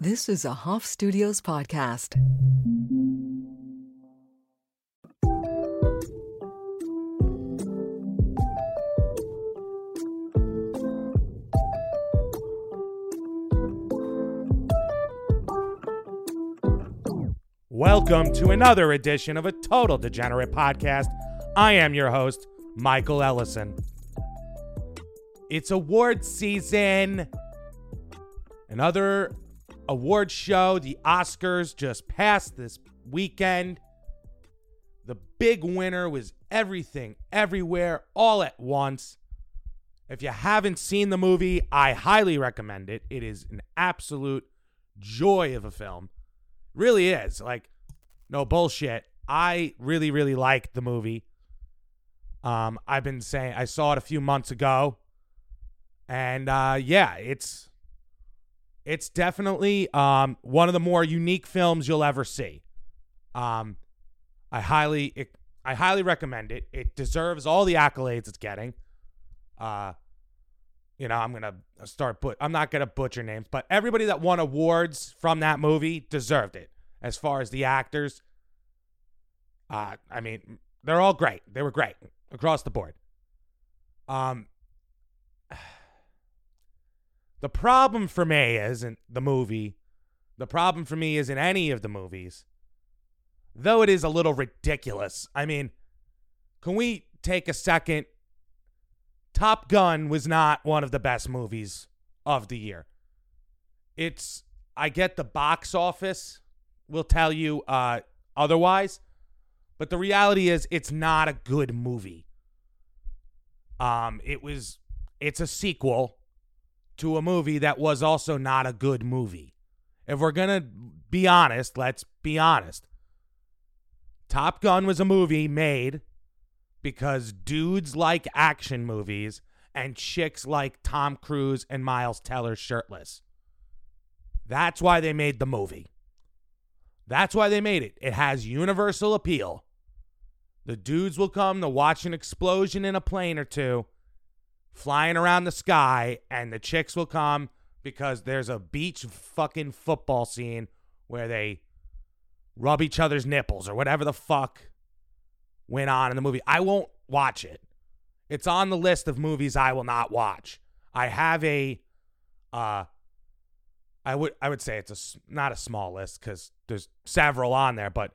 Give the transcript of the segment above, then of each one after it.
This is a Hoff Studios podcast. Welcome to another edition of a Total Degenerate podcast. I am your host, Michael Ellison. It's award season. Another award show. The Oscars just passed this weekend. The big winner was Everything, Everywhere, All at Once. If you haven't seen the movie, I highly recommend it. It is an absolute joy of a film. Really is. Like, no bullshit. I really, really liked the movie. Um, I've been saying I saw it a few months ago. And uh yeah, it's it's definitely um one of the more unique films you'll ever see. Um I highly it, I highly recommend it. It deserves all the accolades it's getting. Uh you know, I'm gonna start but I'm not gonna butcher names, but everybody that won awards from that movie deserved it. As far as the actors, uh, I mean, they're all great. They were great across the board. Um, the problem for me isn't the movie. The problem for me isn't any of the movies. Though it is a little ridiculous. I mean, can we take a second? Top Gun was not one of the best movies of the year. It's, I get the box office will tell you uh, otherwise, but the reality is it's not a good movie. Um, it was, it's a sequel to a movie that was also not a good movie. If we're going to be honest, let's be honest. Top Gun was a movie made because dudes like action movies and chicks like Tom Cruise and Miles Teller shirtless. That's why they made the movie. That's why they made it. It has universal appeal. The dudes will come to watch an explosion in a plane or two flying around the sky, and the chicks will come because there's a beach fucking football scene where they rub each other's nipples or whatever the fuck went on in the movie. I won't watch it. It's on the list of movies I will not watch. I have a uh I would I would say it's a not a small list cuz there's several on there, but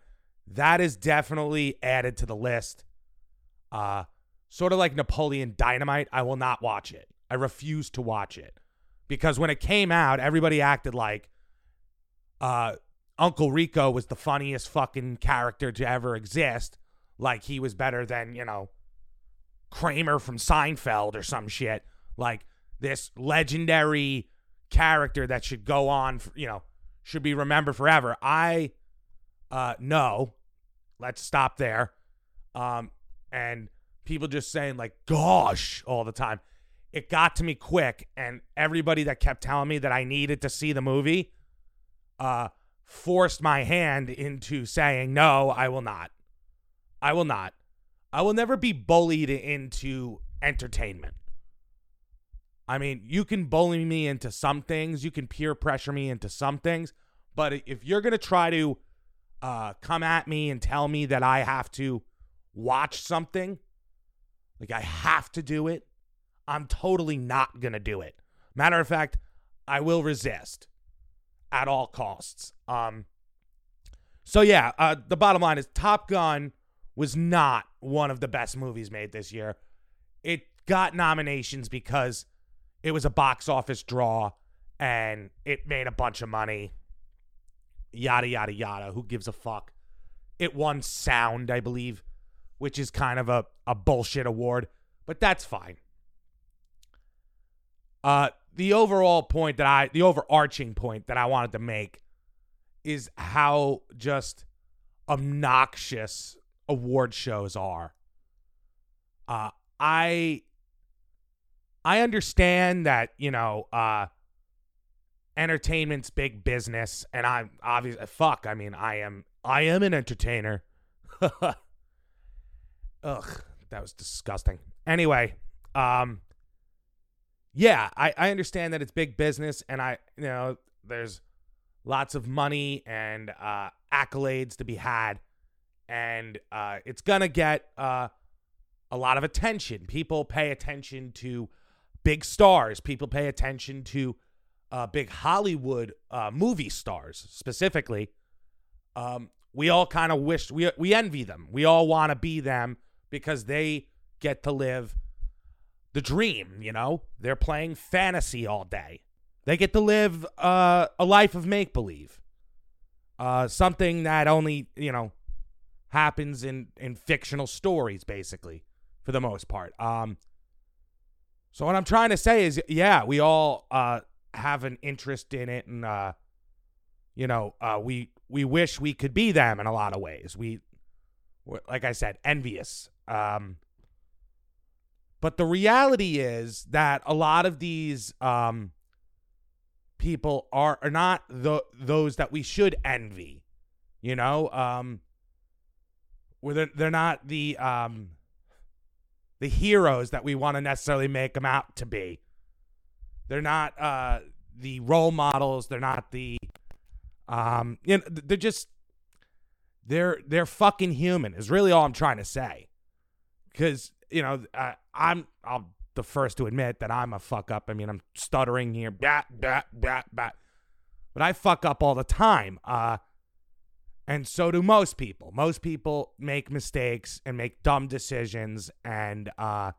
that is definitely added to the list. Uh sort of like Napoleon Dynamite, I will not watch it. I refuse to watch it because when it came out, everybody acted like uh, Uncle Rico was the funniest fucking character to ever exist. Like he was better than, you know, Kramer from Seinfeld or some shit. Like this legendary character that should go on, for, you know, should be remembered forever. I, uh, no, let's stop there. Um, and people just saying like gosh all the time. It got to me quick and everybody that kept telling me that i needed to see the movie uh forced my hand into saying no i will not. I will not. I will never be bullied into entertainment. I mean you can bully me into some things you can peer pressure me into some things but if you're going to try to uh, come at me and tell me that i have to watch something like I have to do it. I'm totally not going to do it. Matter of fact, I will resist at all costs. Um so yeah, uh the bottom line is Top Gun was not one of the best movies made this year. It got nominations because it was a box office draw and it made a bunch of money. Yada yada yada. Who gives a fuck? It won sound, I believe which is kind of a, a bullshit award, but that's fine. Uh, the overall point that I, the overarching point that I wanted to make is how just obnoxious award shows are. Uh, I, I understand that, you know, uh, entertainment's big business and I'm obviously fuck, I mean, I am I am an entertainer. Ugh, that was disgusting. Anyway, um, yeah, I, I understand that it's big business, and I, you know, there's lots of money and uh, accolades to be had, and uh, it's gonna get uh, a lot of attention. People pay attention to big stars. People pay attention to uh, big Hollywood uh, movie stars specifically. Um, we all kind of wish we we envy them. We all want to be them because they get to live the dream. You know, they're playing fantasy all day. They get to live uh, a life of make believe. Uh, something that only you know happens in in fictional stories, basically, for the most part. Um, so what I'm trying to say is, yeah, we all uh, have an interest in it, and uh, you know, uh, we we wish we could be them in a lot of ways. We, like I said, envious. Um, but the reality is that a lot of these um, people are are not the those that we should envy. You know, um, where they're, they're not the um, the heroes that we want to necessarily make them out to be. They're not uh, the role models. They're not the um, you know, they're just they're they're fucking human. Is really all I'm trying to say. Because you know, uh, I'm I'm the first to admit that I'm a fuck up. I mean, I'm stuttering here, bat bat bat bat, but I fuck up all the time. Uh, and so do most people. Most people make mistakes and make dumb decisions, and uh,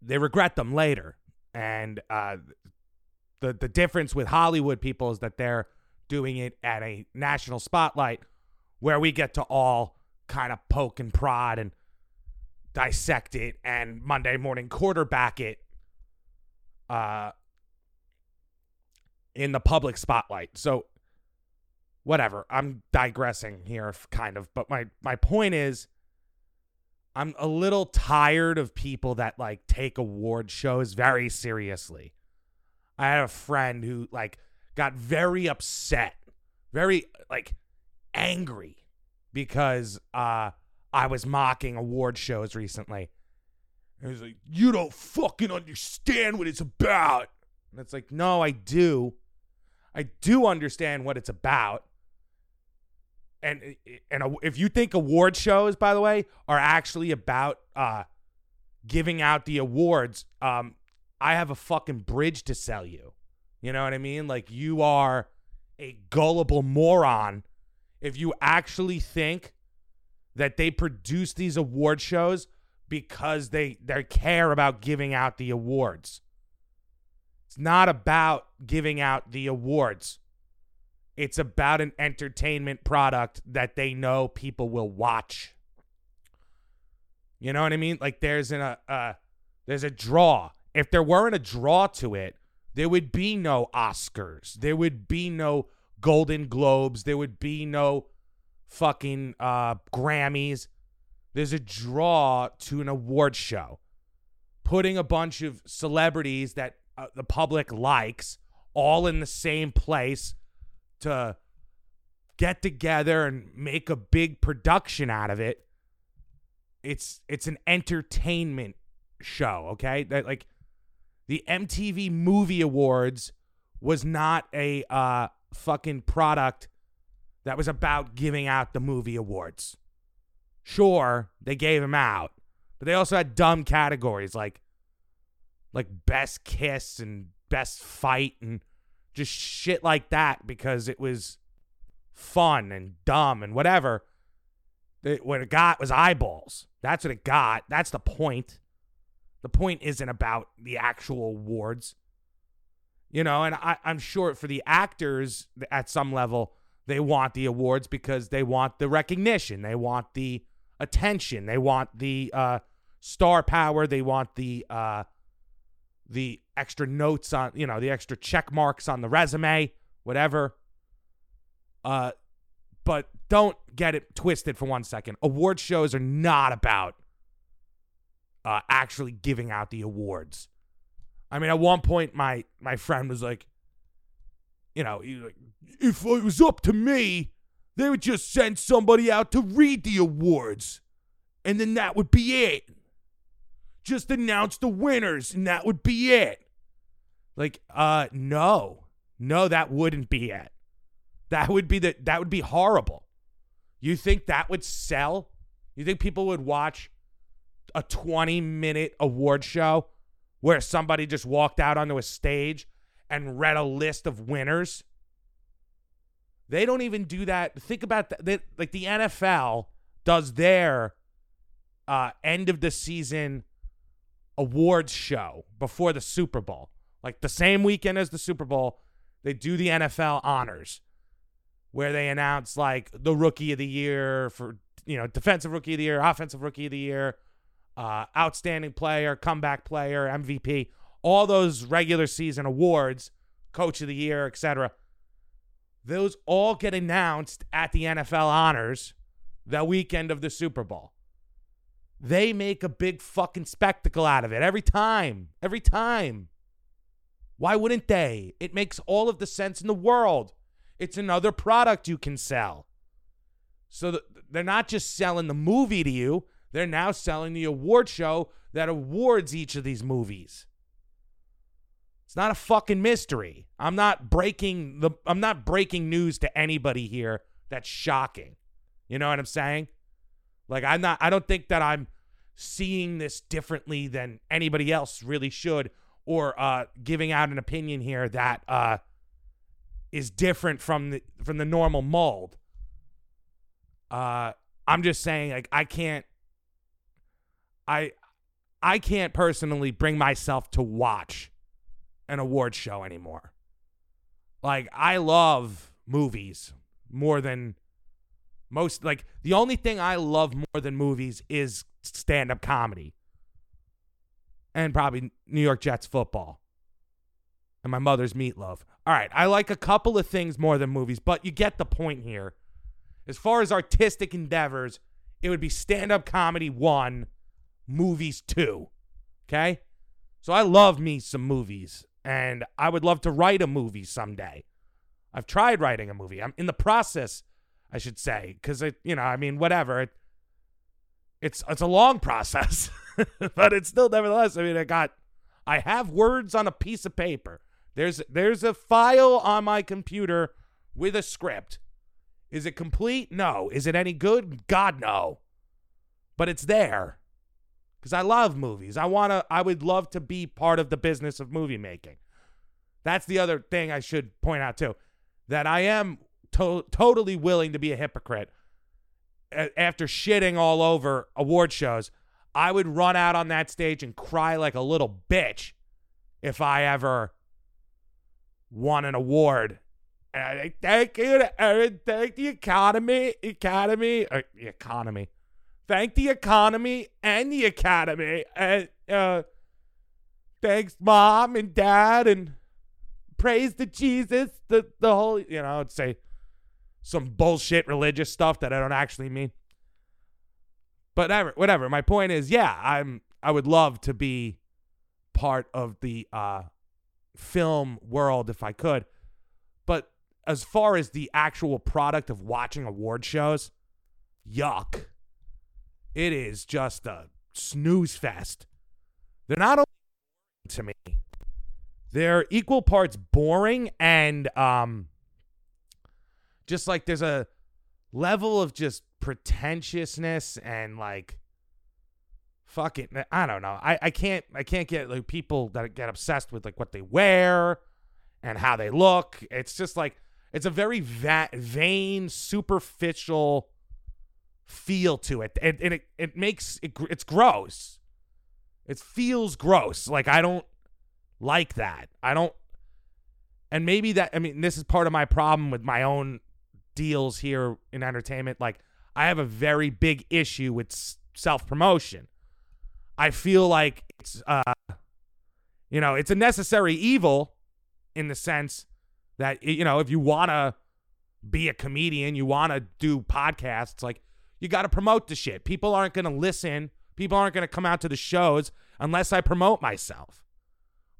they regret them later. And uh, the the difference with Hollywood people is that they're doing it at a national spotlight, where we get to all kind of poke and prod and dissect it and Monday morning quarterback it. Uh, in the public spotlight. So whatever. I'm digressing here kind of, but my my point is I'm a little tired of people that like take award shows very seriously. I had a friend who like got very upset, very like angry because uh I was mocking award shows recently. And he's like, "You don't fucking understand what it's about." And it's like, "No, I do. I do understand what it's about." and and if you think award shows, by the way, are actually about uh, giving out the awards, um, I have a fucking bridge to sell you. You know what I mean? Like you are a gullible moron if you actually think that they produce these award shows because they they care about giving out the awards. It's not about giving out the awards. It's about an entertainment product that they know people will watch. You know what I mean? Like there's an, a uh, uh, there's a draw. If there weren't a draw to it, there would be no Oscars. There would be no Golden Globes. There would be no fucking uh, Grammys. There's a draw to an award show. Putting a bunch of celebrities that uh, the public likes all in the same place to get together and make a big production out of it. It's it's an entertainment show, okay? That like the MTV Movie Awards was not a uh fucking product that was about giving out the movie awards. Sure, they gave them out, but they also had dumb categories like like best kiss and best fight and just shit like that because it was fun and dumb and whatever. It, what it got was eyeballs. That's what it got. That's the point. The point isn't about the actual awards. You know, and I, I'm sure for the actors at some level, they want the awards because they want the recognition. They want the attention. They want the uh, star power. They want the uh, the extra notes on, you know, the extra check marks on the resume, whatever. Uh, but don't get it twisted for one second. Award shows are not about uh, actually giving out the awards. I mean, at one point, my my friend was like, you know, he like, if it was up to me, they would just send somebody out to read the awards, and then that would be it just announce the winners and that would be it. Like, uh, no, No, that wouldn't be it. That would be the that would be horrible. You think that would sell? You think people would watch a 20 minute award show where somebody just walked out onto a stage and read a list of winners? They don't even do that. Think about that. Like the NFL does their uh, end of the season awards show before the Super Bowl. Like the same weekend as the Super Bowl, they do the NFL honors where they announce like the rookie of the year for, you know, defensive rookie of the year, offensive rookie of the year, uh, outstanding player, comeback player, MVP, all those regular season awards, coach of the year, etc. Those all get announced at the NFL honors the weekend of the Super Bowl. They make a big fucking spectacle out of it every time. Every time. Why wouldn't they? It makes all of the sense in the world. It's another product you can sell. So th- they're not just selling the movie to you, they're now selling the award show that awards each of these movies. It's not a fucking mystery. I'm not breaking the I'm not breaking news to anybody here that's shocking. You know what I'm saying? Like I'm not I don't think that I'm seeing this differently than anybody else really should or uh giving out an opinion here that uh is different from the from the normal mold. Uh I'm just saying like I can't I I can't personally bring myself to watch an award show anymore. Like I love movies more than most like the only thing I love more than movies is stand-up comedy. And probably New York Jets football. And my mother's meatloaf. All right, I like a couple of things more than movies, but you get the point here. As far as artistic endeavors, it would be stand-up comedy 1, movies too. Okay? So I love me some movies and I would love to write a movie someday. I've tried writing a movie. I'm in the process I should say, because it, you know, I mean, whatever. It, it's it's a long process, but it's still nevertheless. I mean, I got, I have words on a piece of paper. There's there's a file on my computer with a script. Is it complete? No. Is it any good? God no. But it's there. Cuz I love movies. I want to I would love to be part of the business of movie making. That's the other thing I should point out too. That I am to- totally willing to be a hypocrite a- after shitting all over award shows. I would run out on that stage and cry like a little bitch if I ever won an award. And I thank you, to, thank the economy, economy, uh, the economy. Thank the economy and the academy, and uh, thanks mom and dad, and praise to Jesus. The the whole, you know, I'd say some bullshit religious stuff that I don't actually mean. But whatever, whatever. My point is, yeah, I'm I would love to be part of the uh film world if I could. But as far as the actual product of watching award shows, yuck. It is just a snooze fest. They're not only to me, they're equal parts boring and um just like there's a level of just pretentiousness and like fucking I don't know. I, I can't I can't get like people that get obsessed with like what they wear and how they look. It's just like it's a very va- vain, superficial feel to it, and, and it it makes it it's gross. It feels gross. Like I don't like that. I don't. And maybe that I mean this is part of my problem with my own deals here in entertainment. Like I have a very big issue with self promotion. I feel like it's uh you know, it's a necessary evil in the sense that you know, if you want to be a comedian, you want to do podcasts, like you got to promote the shit. People aren't going to listen. People aren't going to come out to the shows unless I promote myself.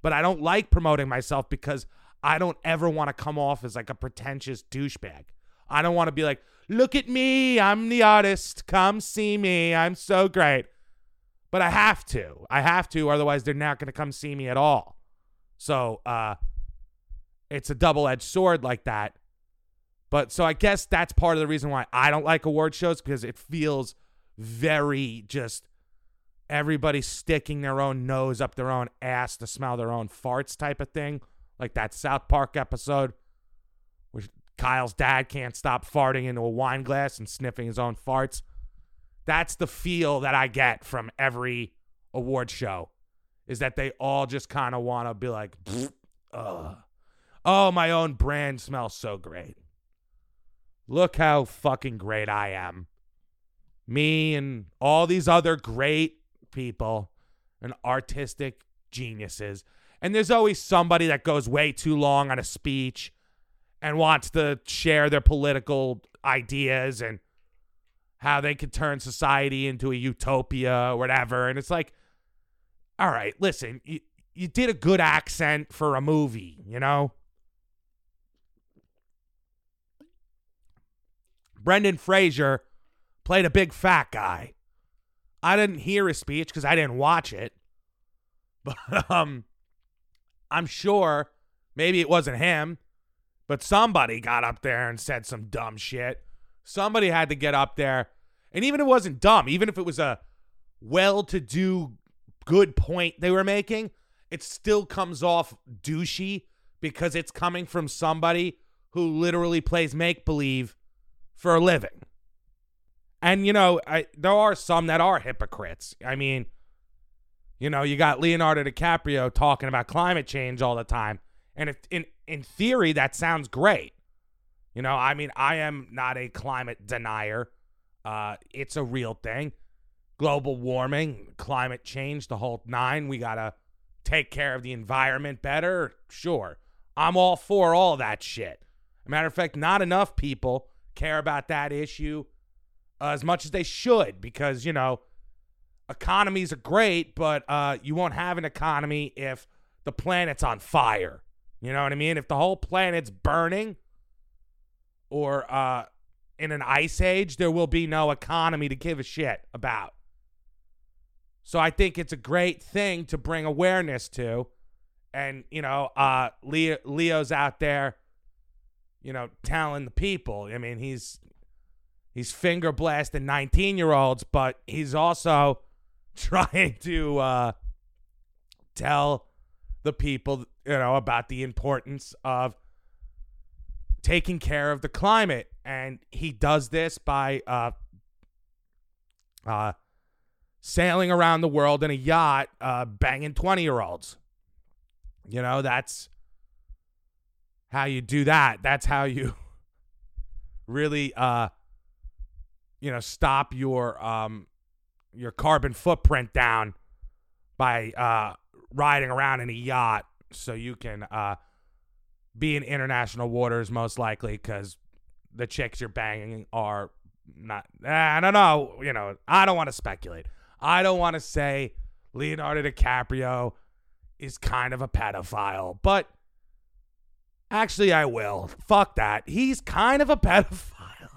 But I don't like promoting myself because I don't ever want to come off as like a pretentious douchebag. I don't want to be like, look at me, I'm the artist. Come see me. I'm so great. But I have to. I have to, otherwise they're not going to come see me at all. So, uh it's a double edged sword like that. But so I guess that's part of the reason why I don't like award shows because it feels very just everybody sticking their own nose up their own ass to smell their own farts type of thing. Like that South Park episode where Kyle's dad can't stop farting into a wine glass and sniffing his own farts. That's the feel that I get from every award show is that they all just kind of want to be like, oh, my own brand smells so great. Look how fucking great I am. Me and all these other great people and artistic geniuses. And there's always somebody that goes way too long on a speech and wants to share their political ideas and how they could turn society into a utopia or whatever. And it's like, all right, listen, you, you did a good accent for a movie, you know? Brendan Fraser played a big fat guy. I didn't hear his speech because I didn't watch it. But um I'm sure maybe it wasn't him, but somebody got up there and said some dumb shit. Somebody had to get up there. And even if it wasn't dumb, even if it was a well to do good point they were making, it still comes off douchey because it's coming from somebody who literally plays make believe for a living. And you know, I, there are some that are hypocrites. I mean, you know, you got Leonardo DiCaprio talking about climate change all the time, and if, in in theory that sounds great. You know, I mean, I am not a climate denier. Uh, it's a real thing. Global warming, climate change, the whole nine. We gotta take care of the environment better. Sure, I'm all for all that shit. matter of fact, not enough people care about that issue uh, as much as they should because, you know, economies are great, but uh, you won't have an economy if the planet's on fire. You know what I mean? If the whole planet's burning or uh, in an ice age, there will be no economy to give a shit about. So I think it's a great thing to bring awareness to. And, you know, uh, Leo, Leo's out there, you know, telling the people. I mean, he's He's finger blasting 19 year olds, but he's also trying to uh, tell the people, you know, about the importance of taking care of the climate. And he does this by uh, uh, sailing around the world in a yacht, uh, banging 20 year olds. You know, that's how you do that. That's how you really uh, you know stop your um your carbon footprint down by uh riding around in a yacht so you can uh be in international waters most likely because the chicks you're banging are not I don't know you know I don't want to speculate I don't want to say Leonardo DiCaprio is kind of a pedophile but actually I will fuck that he's kind of a pedophile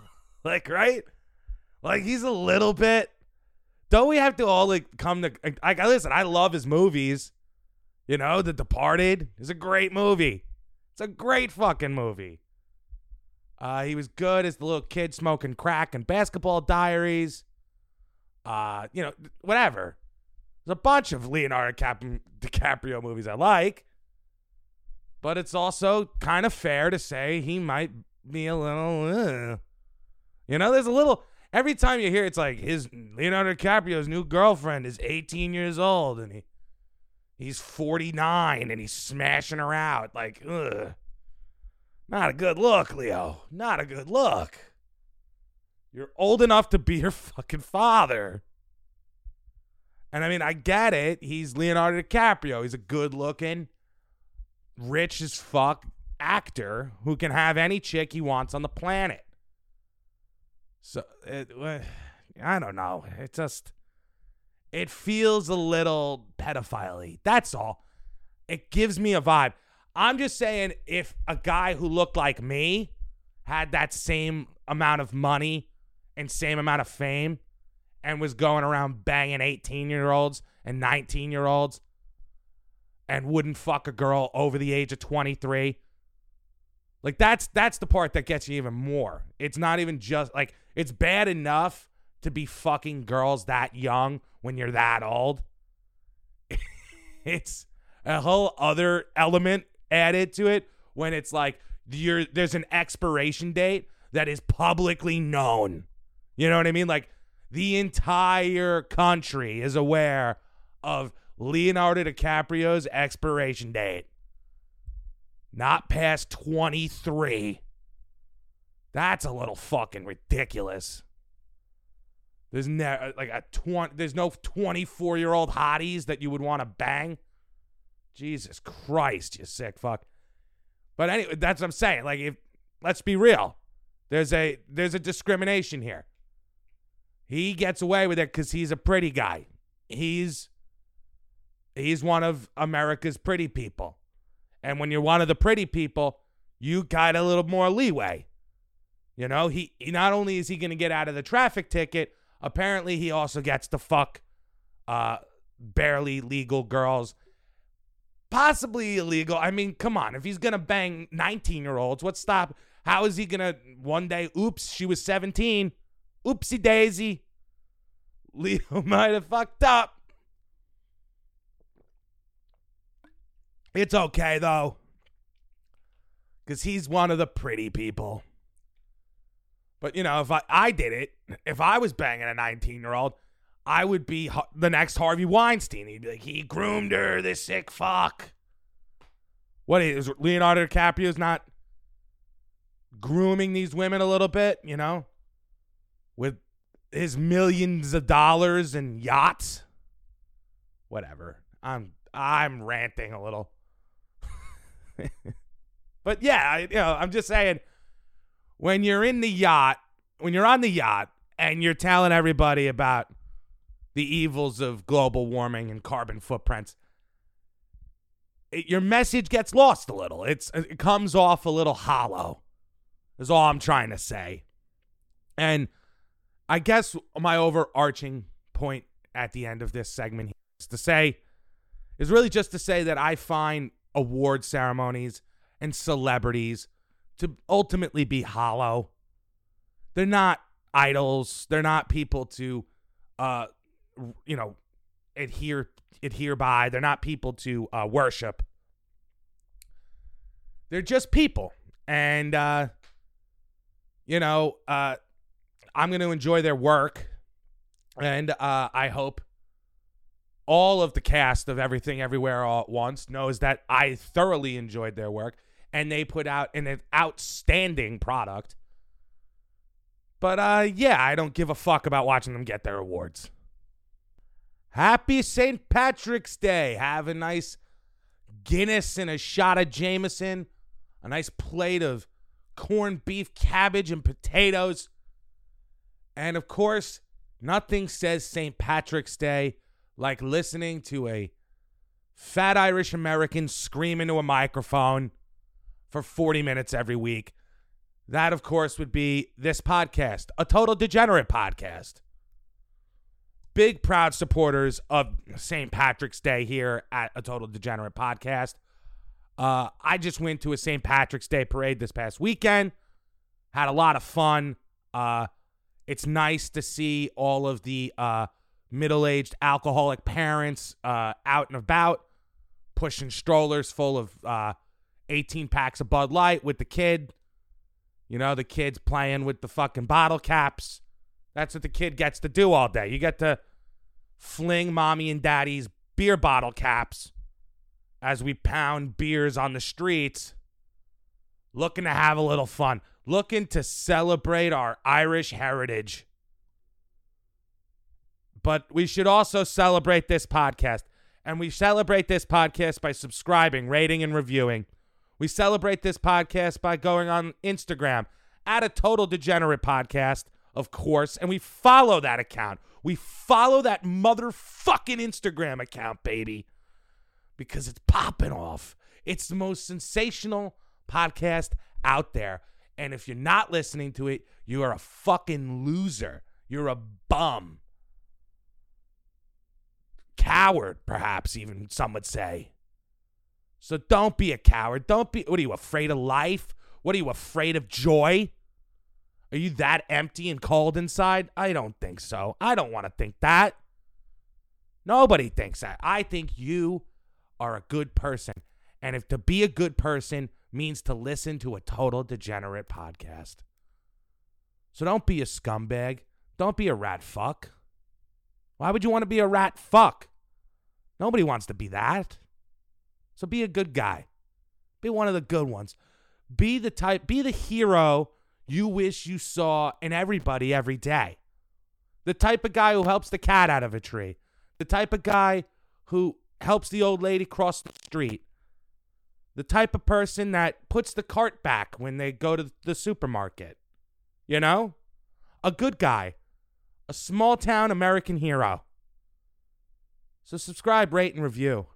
like right like he's a little bit. Don't we have to all like come to like listen, I love his movies. You know, The Departed is a great movie. It's a great fucking movie. Uh, he was good as the little kid smoking crack and basketball diaries. Uh, you know, whatever. There's a bunch of Leonardo Cap- DiCaprio movies I like. But it's also kind of fair to say he might be a little, uh, you know, there's a little, every time you hear it's like his Leonardo DiCaprio's new girlfriend is 18 years old and he he's 49 and he's smashing her out like ugh. Not a good look, Leo. Not a good look. You're old enough to be her fucking father. And I mean, I get it. He's Leonardo DiCaprio. He's a good looking, rich as fuck actor who can have any chick he wants on the planet. So it, uh, I don't know. It just it feels a little pedophile That's all. It gives me a vibe. I'm just saying if a guy who looked like me had that same amount of money and same amount of fame and was going around banging 18 year olds and 19 year olds and wouldn't fuck a girl over the age of 23 Like that's that's the part that gets you even more. It's not even just like it's bad enough to be fucking girls that young when you're that old. it's a whole other element added to it when it's like you're there's an expiration date that is publicly known. You know what I mean? Like the entire country is aware of Leonardo DiCaprio's expiration date. Not past 23. That's a little fucking ridiculous. There's no uh, like a 20 there's no 24-year-old hotties that you would want to bang. Jesus Christ, you sick fuck. But anyway, that's what I'm saying. Like if let's be real. There's a there's a discrimination here. He gets away with it cuz he's a pretty guy. He's he's one of America's pretty people. And when you're one of the pretty people, you got a little more leeway. You know, he, not only is he going to get out of the traffic ticket, apparently he also gets to fuck uh barely legal girls. Possibly illegal. I mean, come on. If he's going to bang 19-year-olds, what's stop? How is he going to one day, oops, she was 17. Oopsie daisy. Leo might have fucked up. It's okay though. Cuz he's one of the pretty people. But you know, if I I did it, if I was banging a 19-year-old, I would be the next Harvey Weinstein. He'd be like, he groomed her, this sick fuck. What is Leonardo DiCaprio's not grooming these women a little bit, you know, with his millions of dollars and yachts? Whatever. I'm I'm ranting a little. but yeah, I, you know, I'm just saying when you're in the yacht, when you're on the yacht and you're telling everybody about the evils of global warming and carbon footprints, it, your message gets lost a little. It's it comes off a little hollow. Is all I'm trying to say. And I guess my overarching point at the end of this segment is to say is really just to say that I find award ceremonies and celebrities to ultimately be hollow. They're not idols. They're not people to, uh, you know, adhere adhere by. They're not people to uh, worship. They're just people, and uh, you know, uh, I'm going to enjoy their work, and uh, I hope all of the cast of Everything Everywhere All at Once knows that I thoroughly enjoyed their work and they put out an outstanding product. But uh yeah, I don't give a fuck about watching them get their awards. Happy St. Patrick's Day. Have a nice Guinness and a shot of Jameson, a nice plate of corned beef, cabbage, and potatoes. And of course, nothing says St. Patrick's Day like listening to a fat Irish American scream into a microphone for 40 minutes every week. That, of course, would be this podcast, a total degenerate podcast. Big proud supporters of St. Patrick's Day here at a total degenerate podcast. Uh, I just went to a St. Patrick's Day parade this past weekend. Had a lot of fun. Uh, it's nice to see all of the uh, middle-aged alcoholic parents uh, out and about, pushing strollers full of uh, 18 packs of Bud Light with the kid. You know, the kid's playing with the fucking bottle caps. That's what the kid gets to do all day. You get to fling mommy and daddy's beer bottle caps as we pound beers on the streets, looking to have a little fun, looking to celebrate our Irish heritage but we should also celebrate this podcast. And we celebrate this podcast by subscribing, rating, and reviewing. We celebrate this podcast by going on Instagram at a total degenerate podcast, of course, and we follow that account. We follow that motherfucking Instagram account, baby, because it's popping off. It's the most sensational podcast out there. And if you're not listening to it, you are a fucking loser. You're a bum coward, perhaps even some would say. So don't be a coward. Don't be, what are you, afraid of life? What are you afraid of joy? Are you that empty and cold inside? I don't think so. I don't want to think that. Nobody thinks that. I think you are a good person. And if to be a good person means to listen to a total degenerate podcast. So don't be a scumbag. Don't be a rat fuck. Why would you want to be a rat fuck? Nobody wants to be that. So be a good guy. Be one of the good ones. Be the type, be the hero you wish you saw in everybody every day. The type of guy who helps the cat out of a tree. The type of guy who helps the old lady cross the street. The type of person that puts the cart back when they go to the supermarket. You know? A good guy. A small town American hero. So subscribe, rate, and review.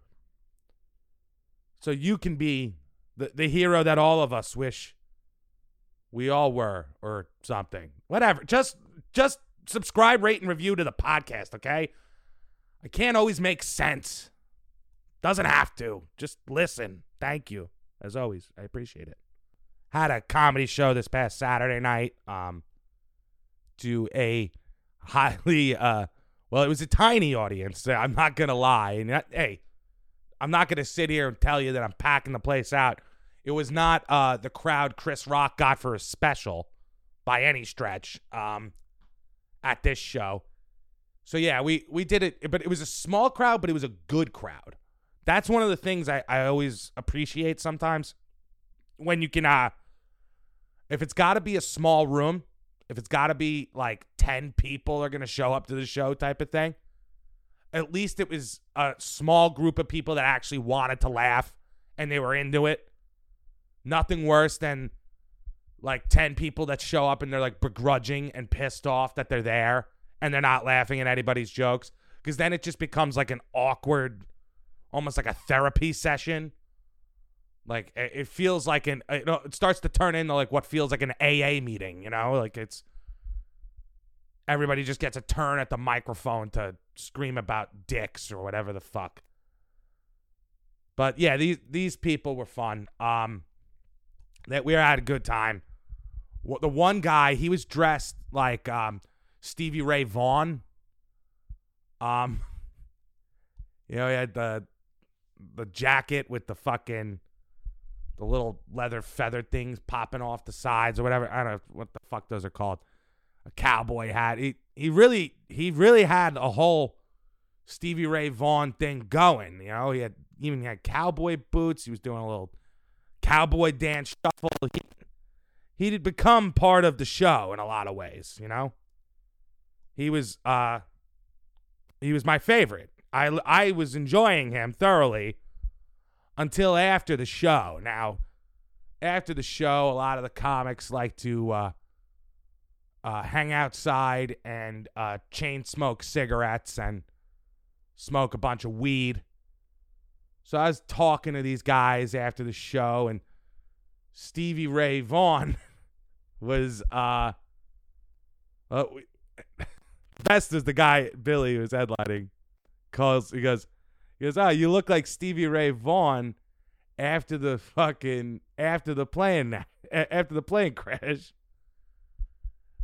So you can be the, the hero that all of us wish we all were or something. Whatever. Just just subscribe, rate, and review to the podcast, okay? I can't always make sense. Doesn't have to. Just listen. Thank you. As always, I appreciate it. Had a comedy show this past Saturday night. Um to a highly uh well, it was a tiny audience. I'm not gonna lie. And that, hey, I'm not gonna sit here and tell you that I'm packing the place out. It was not uh, the crowd Chris Rock got for his special by any stretch um, at this show. So yeah, we we did it, but it was a small crowd, but it was a good crowd. That's one of the things I, I always appreciate sometimes when you can uh if it's got to be a small room if it's got to be like 10 people are going to show up to the show type of thing, at least it was a small group of people that actually wanted to laugh and they were into it. Nothing worse than like 10 people that show up and they're like begrudging and pissed off that they're there and they're not laughing at anybody's jokes because then it just becomes like an awkward almost like a therapy session like it feels like an you know, it starts to turn into like what feels like an AA meeting, you know? Like it's everybody just gets a turn at the microphone to scream about dicks or whatever the fuck. But yeah, these these people were fun. Um that we had a good time. The one guy, he was dressed like um Stevie Ray Vaughan. Um you know, he had the the jacket with the fucking the little leather feather things popping off the sides or whatever. I don't know what the fuck those are called. A cowboy hat. He he really he really had a whole Stevie Ray Vaughan thing going. You know, he had even had cowboy boots. He was doing a little cowboy dance shuffle. He, he did become part of the show in a lot of ways. You know, he was uh he was my favorite. I I was enjoying him thoroughly until after the show. Now, after the show, a lot of the comics like to uh, uh, hang outside and uh, chain smoke cigarettes and smoke a bunch of weed. So I was talking to these guys after the show, and Stevie Ray Vaughan was uh, uh best is the guy Billy who was headlining calls. He goes, he goes, "Oh, you look like Stevie Ray Vaughan after the fucking after the plane after the plane crash."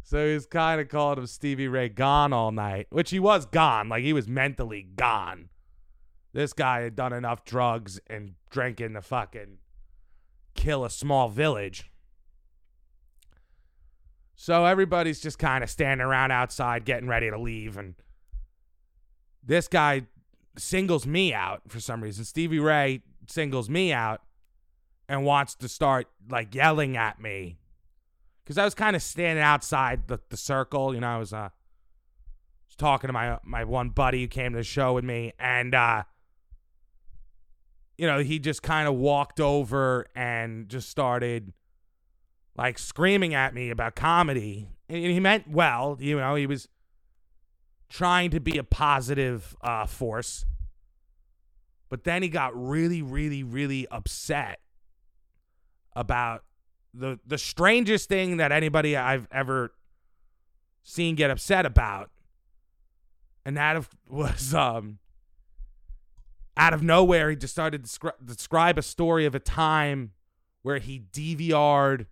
So he's kind of called him Stevie Ray gone all night, which he was gone, like he was mentally gone. This guy had done enough drugs and drinking to fucking kill a small village. So everybody's just kind of standing around outside getting ready to leave and this guy singles me out for some reason. Stevie Ray singles me out and wants to start like yelling at me because I was kind of standing outside the, the circle. You know, I was uh was talking to my my one buddy who came to the show with me, and uh, you know, he just kind of walked over and just started like screaming at me about comedy. And he meant well, you know, he was trying to be a positive uh, force. But then he got really, really, really upset about the the strangest thing that anybody I've ever seen get upset about, and that was um out of nowhere he just started to descri- describe a story of a time where he DVR'd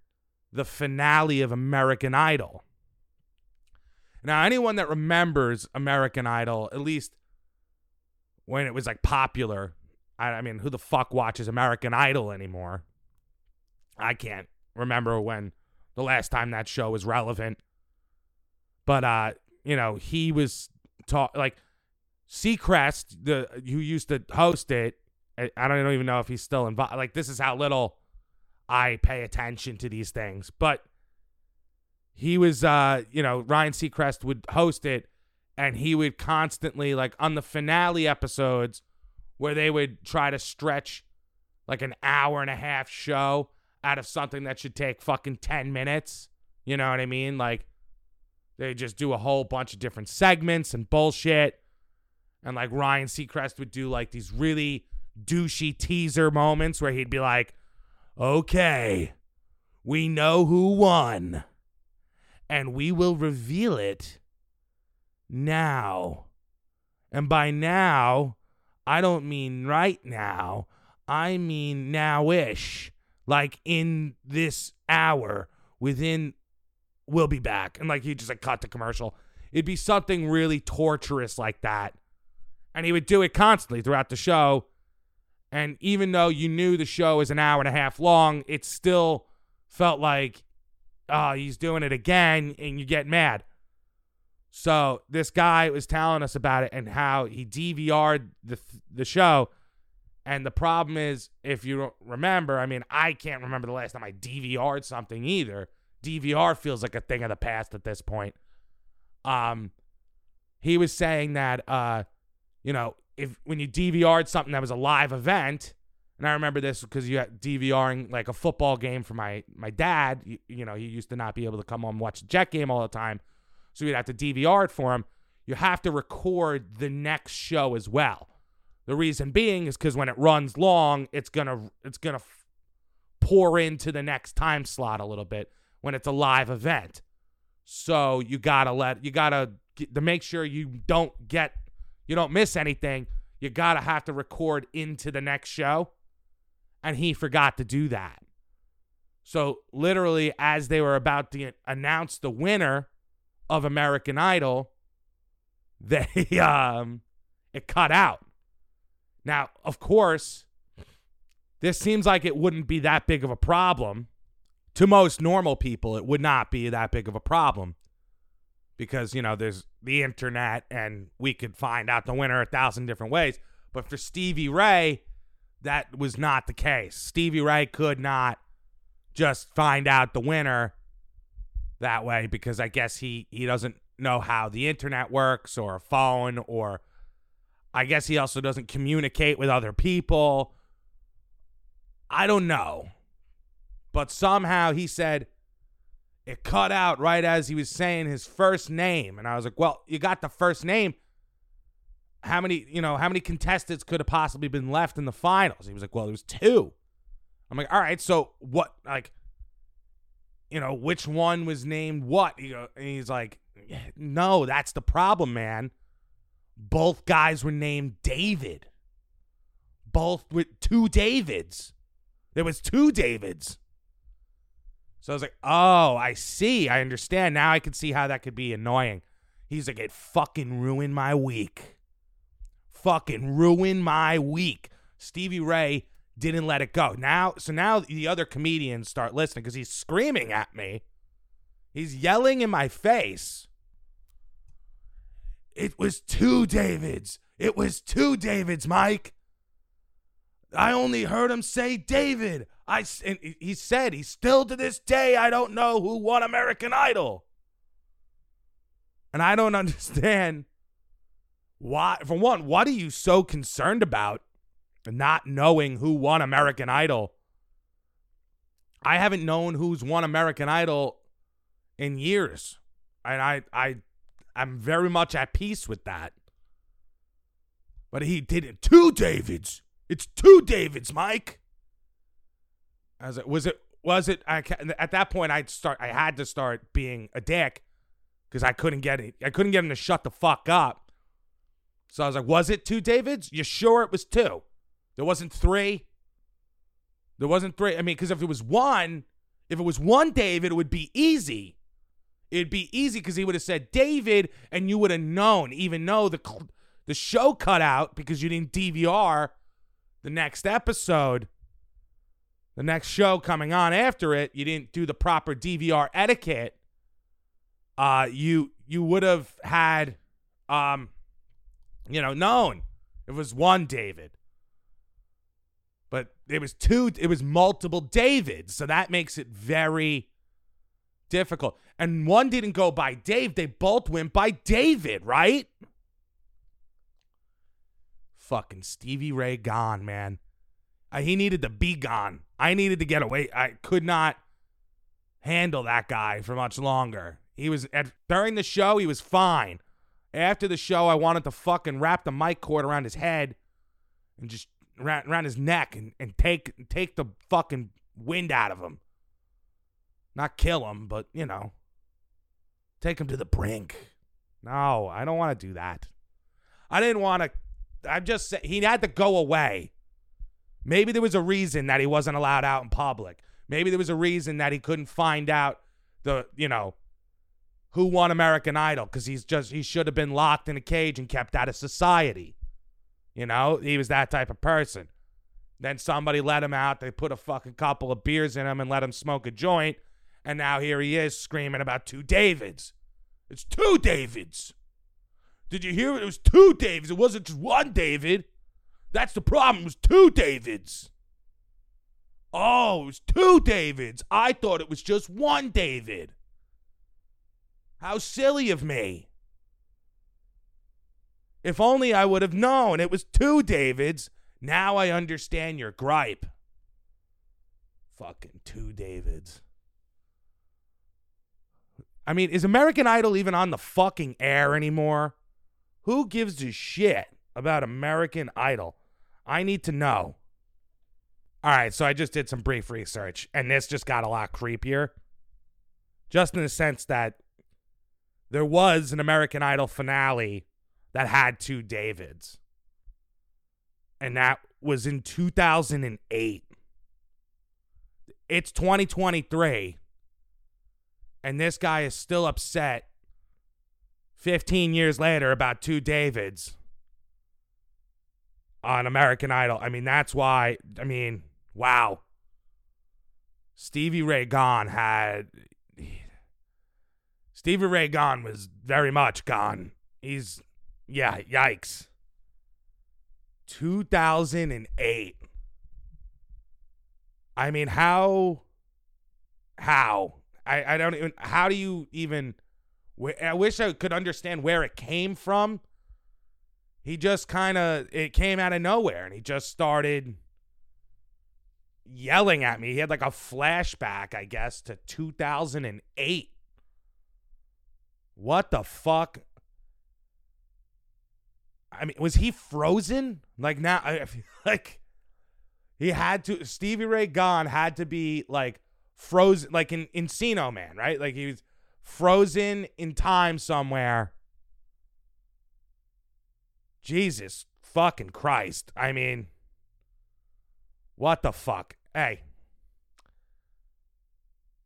the finale of American Idol. Now, anyone that remembers American Idol, at least when it was like popular, I, I mean, who the fuck watches American Idol anymore? I can't remember when the last time that show was relevant. But uh, you know, he was talk like Seacrest, the who used to host it. I, I don't even know if he's still involved. Like this is how little I pay attention to these things. But he was, uh, you know, Ryan Seacrest would host it, and he would constantly like on the finale episodes where they would try to stretch like an hour and a half show out of something that should take fucking 10 minutes. You know what I mean? Like they just do a whole bunch of different segments and bullshit. And like Ryan Seacrest would do like these really douchey teaser moments where he'd be like, okay, we know who won. And we will reveal it now. And by now, I don't mean right now. I mean now-ish. Like in this hour, within we'll be back. And like he just like cut the commercial. It'd be something really torturous like that. And he would do it constantly throughout the show. And even though you knew the show is an hour and a half long, it still felt like, oh, he's doing it again, and you get mad. So this guy was telling us about it and how he DVR'd the the show. And the problem is, if you remember, I mean, I can't remember the last time I DVR'd something either. DVR feels like a thing of the past at this point. Um, he was saying that, uh, you know, if when you DVR'd something that was a live event, and I remember this because you had DVRing like a football game for my my dad. You, you know, he used to not be able to come home and watch the Jet game all the time, so you'd have to DVR it for him. You have to record the next show as well. The reason being is because when it runs long, it's gonna it's gonna f- pour into the next time slot a little bit when it's a live event. So you gotta let you gotta to make sure you don't get you don't miss anything. You gotta have to record into the next show, and he forgot to do that. So literally, as they were about to announce the winner of American Idol, they um it cut out. Now, of course, this seems like it wouldn't be that big of a problem to most normal people, it would not be that big of a problem because, you know, there's the internet and we could find out the winner a thousand different ways. But for Stevie Ray, that was not the case. Stevie Ray could not just find out the winner that way because I guess he, he doesn't know how the internet works or a phone or I guess he also doesn't communicate with other people. I don't know but somehow he said it cut out right as he was saying his first name. And I was like, well, you got the first name. How many, you know, how many contestants could have possibly been left in the finals? He was like, well, there was two. I'm like, all right, so what, like, you know, which one was named what? He go, and he's like, no, that's the problem, man. Both guys were named David. Both with two Davids. There was two Davids. So I was like, oh, I see. I understand. Now I can see how that could be annoying. He's like, it fucking ruined my week. Fucking ruin my week. Stevie Ray didn't let it go. Now, so now the other comedians start listening because he's screaming at me. He's yelling in my face. It was two Davids. It was two Davids, Mike. I only heard him say David. I and he said he still to this day I don't know who won American Idol. And I don't understand why for one, what are you so concerned about not knowing who won American Idol? I haven't known who's won American Idol in years. And I I I'm very much at peace with that. But he did it. Two Davids. It's two Davids, Mike. I was like, was it? Was it? I, at that point, I'd start. I had to start being a dick because I couldn't get it. I couldn't get him to shut the fuck up. So I was like, was it two Davids? You sure it was two? There wasn't three. There wasn't three. I mean, because if it was one, If it was one David, it would be easy. It'd be easy because he would have said David, and you would have known, even though the cl- the show cut out because you didn't DVR the next episode. The next show coming on after it, you didn't do the proper DVR etiquette. Uh, you you would have had, um, you know, known it was one David, but it was two. It was multiple Davids, so that makes it very difficult. And one didn't go by Dave; they both went by David, right? Fucking Stevie Ray gone, man. Uh, he needed to be gone. I needed to get away. I could not handle that guy for much longer. He was at during the show, he was fine. After the show, I wanted to fucking wrap the mic cord around his head and just around, around his neck and, and take take the fucking wind out of him. Not kill him, but you know, take him to the brink. No, I don't want to do that. I didn't want to. I just said he had to go away. Maybe there was a reason that he wasn't allowed out in public. Maybe there was a reason that he couldn't find out the, you know, who won American Idol because he's just he should have been locked in a cage and kept out of society. You know, he was that type of person. Then somebody let him out. They put a fucking couple of beers in him and let him smoke a joint. And now here he is screaming about two Davids. It's two Davids. Did you hear it? It was two Davids. It wasn't just one David. That's the problem. It was two Davids. Oh, it was two Davids. I thought it was just one David. How silly of me. If only I would have known it was two Davids. Now I understand your gripe. Fucking two Davids. I mean, is American Idol even on the fucking air anymore? Who gives a shit about American Idol? I need to know. All right, so I just did some brief research, and this just got a lot creepier. Just in the sense that there was an American Idol finale that had two Davids. And that was in 2008. It's 2023. And this guy is still upset 15 years later about two Davids on American Idol. I mean, that's why, I mean, wow. Stevie Ray Gone had. Stevie Ray Gone was very much gone. He's, yeah, yikes. 2008. I mean, how? How? I, I don't even. How do you even. I wish I could understand where it came from he just kind of it came out of nowhere and he just started yelling at me. He had like a flashback, I guess, to 2008. What the fuck? I mean, was he frozen? Like now, I like he had to. Stevie Ray Gone had to be like frozen, like in Encino Man, right? Like he was frozen in time somewhere Jesus fucking Christ. I mean, what the fuck? Hey.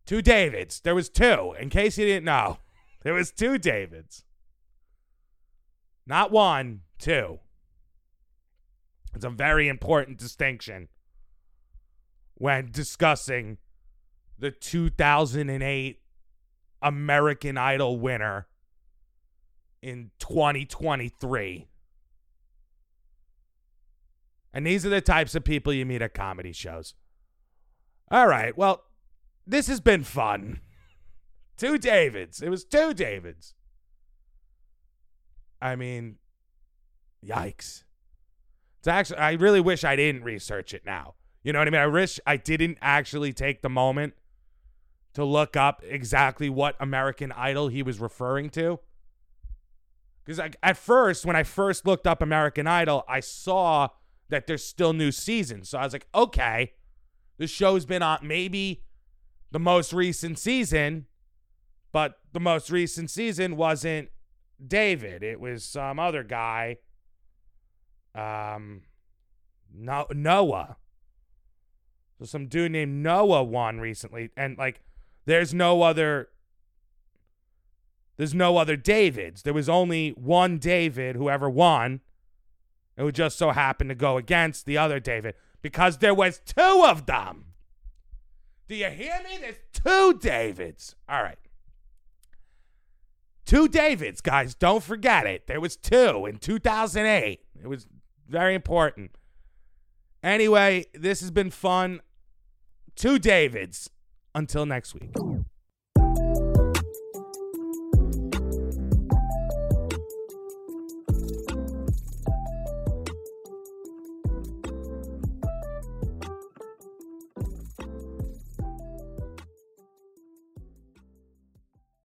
Two Davids. There was two. In case you didn't know, there was two Davids. Not one, two. It's a very important distinction when discussing the 2008 American Idol winner in 2023. And these are the types of people you meet at comedy shows. All right. Well, this has been fun. Two Davids. It was two Davids. I mean, yikes. It's actually, I really wish I didn't research it now. You know what I mean? I wish I didn't actually take the moment to look up exactly what American Idol he was referring to. Because at first, when I first looked up American Idol, I saw that there's still new seasons. So I was like, okay, the show's been on maybe the most recent season, but the most recent season wasn't David. It was some other guy. Um no Noah. So some dude named Noah won recently, and like, there's no other. There's no other Davids. There was only one David who ever won. It would just so happen to go against the other David because there was two of them. Do you hear me? There's two Davids. All right. Two Davids, guys. Don't forget it. There was two in 2008. It was very important. Anyway, this has been fun. Two Davids. Until next week.